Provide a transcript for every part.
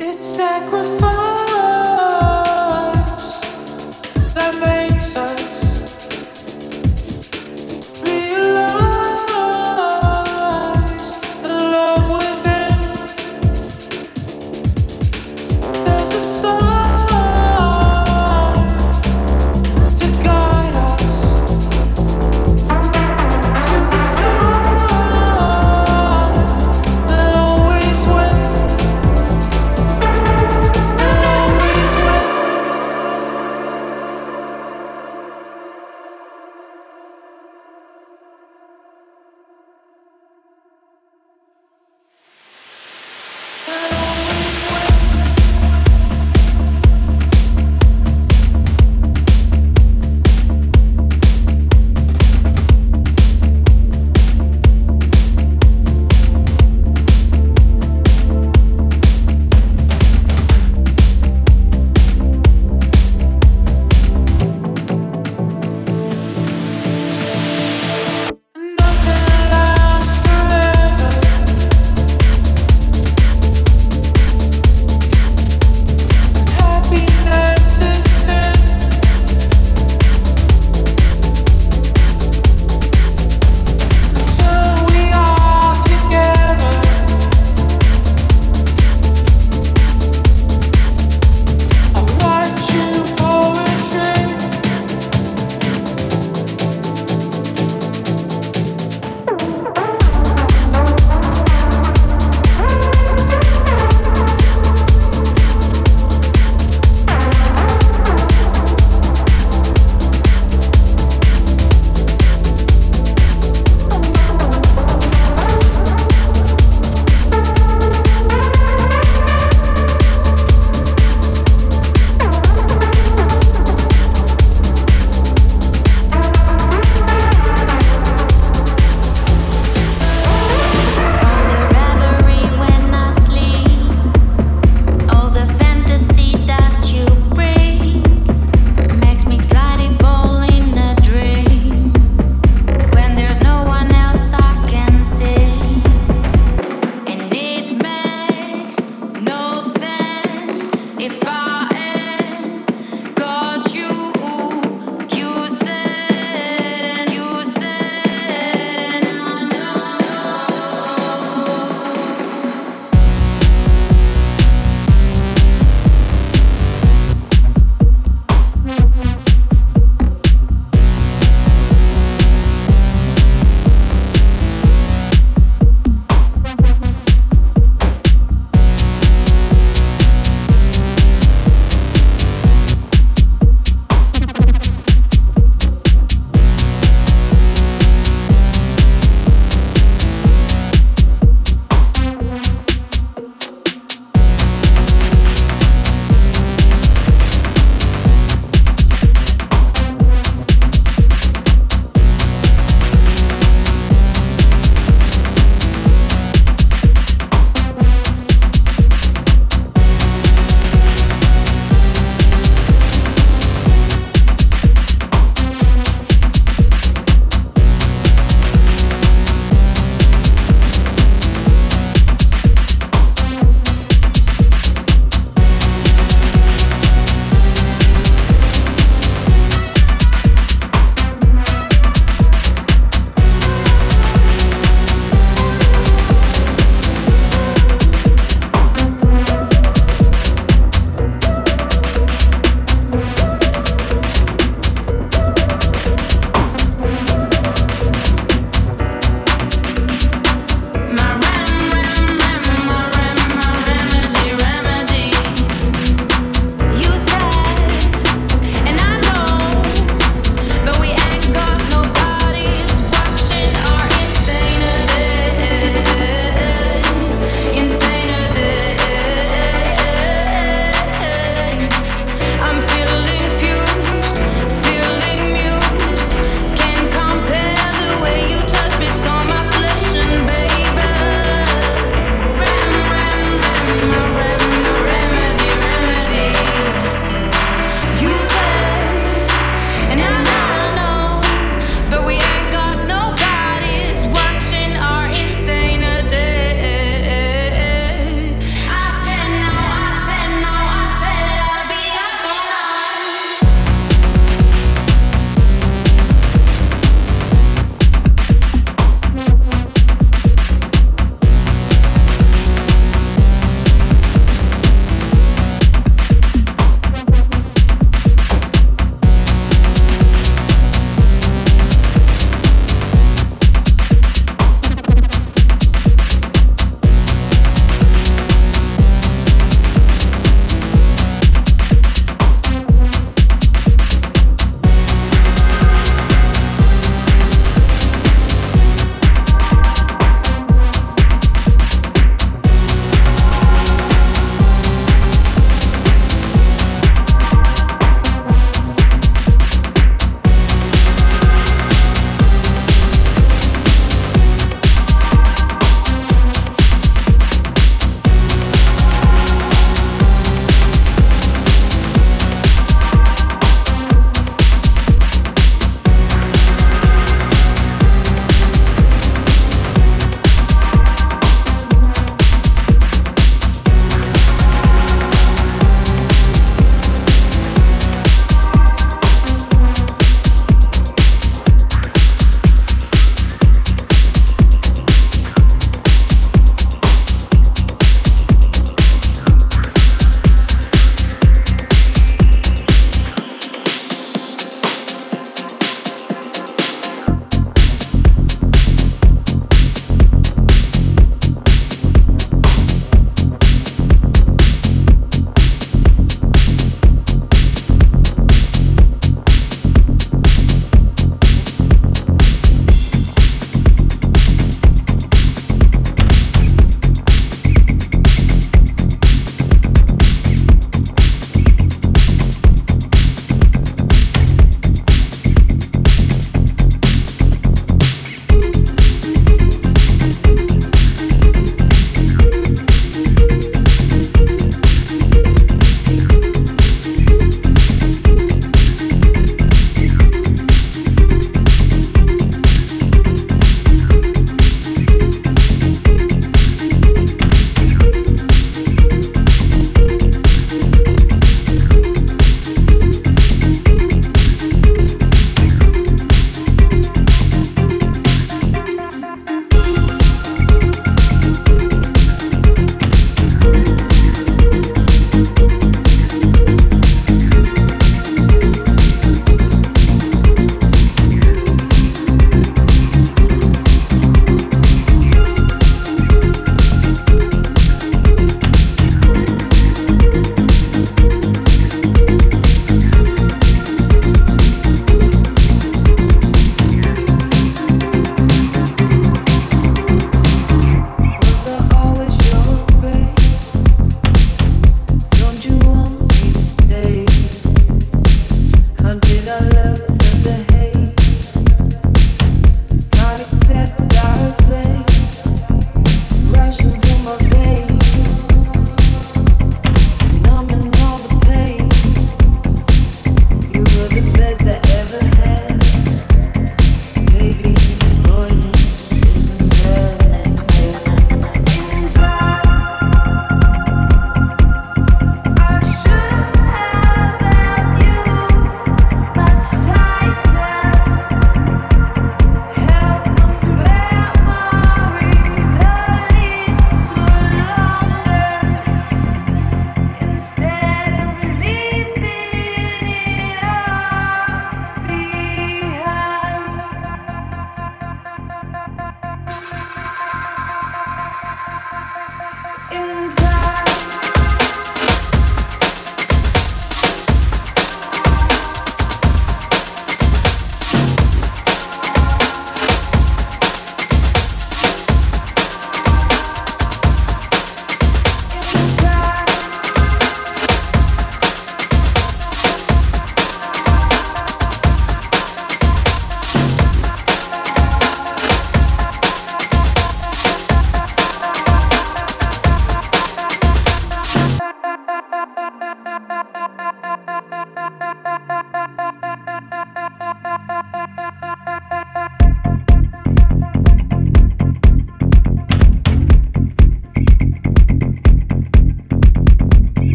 It's sacrifice.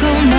go numb,